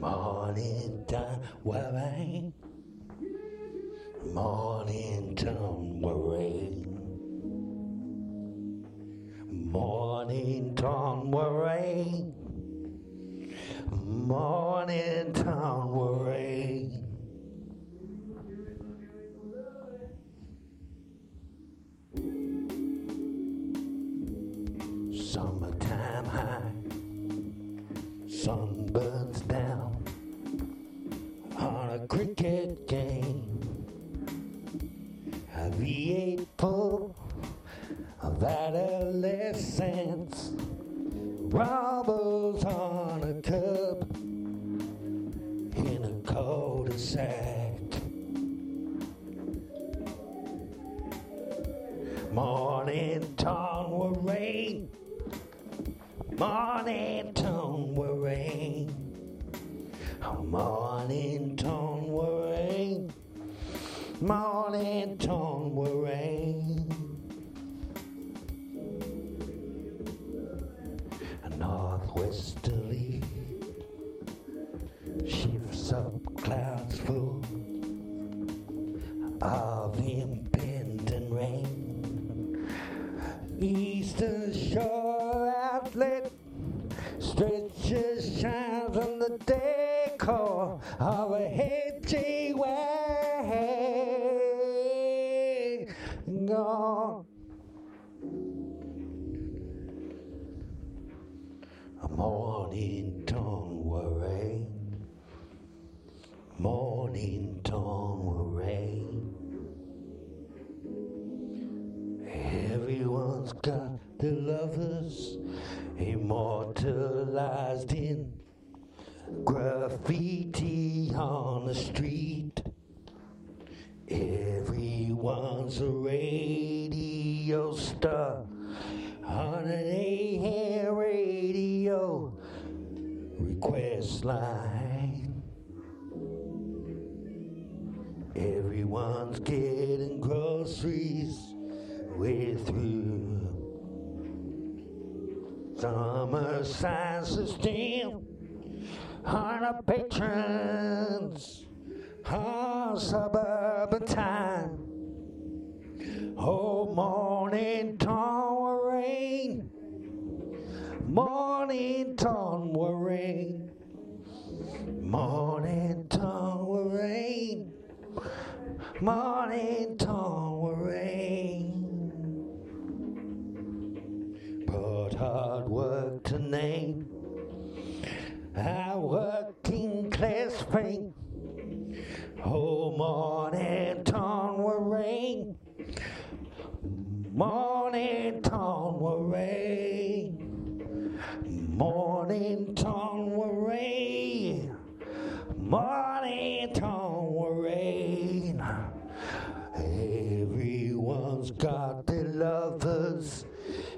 Morning time, worry. Morning time, worry. Morning time, worry. Morning time, worry. Summertime high, sun burns down cricket game. A V8 full of adolescence, robbers on a cub in a cul-de-sac. Morning dawn will rain. Morning dawn will rain. Morning dawn will rain. Morning dawn will. A northwesterly shifts up clouds full of impending rain. Eastern Shore outlet stretches shines on the of hedgy way. Gone. Morning dawn will rain. Morning dawn will rain. Everyone's got their lovers immortalized in graffiti on the street. Everyone's a radio star on an AM radio request line. Everyone's getting groceries way through. Summer sign system on our patrons on suburban time. Oh, morning dawn will rain. Morning dawn will rain. Morning dawn will rain. Morning dawn will rain. But hard work to name our working class fame. Oh, morning dawn will rain. Morning dawn will rain. Morning dawn will rain. Morning dawn will rain. Everyone's got lovers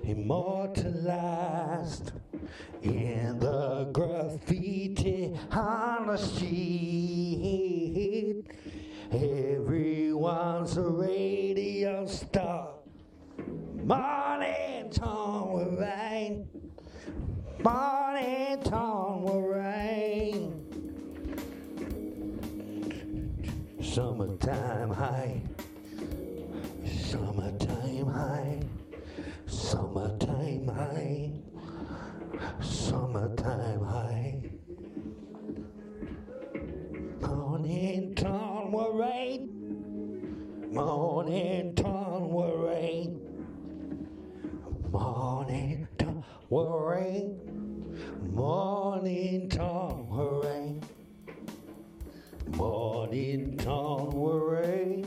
immortalized in the graffiti on the street. Everyone's a radio star. Morning dawn will rain. Morning dawn will rain. Summertime high. Mornington Warrane. Morning dawn will rain. Morning dawn will rain. Morning dawn will rain. Morning dawn will rain.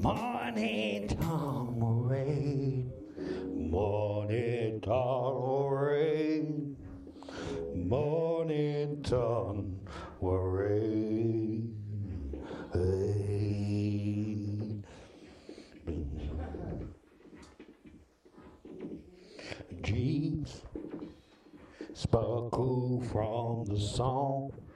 Morning dawn will rain. Morning dawn will rain. Morning dawn rain. Jeeves sparkle from the song.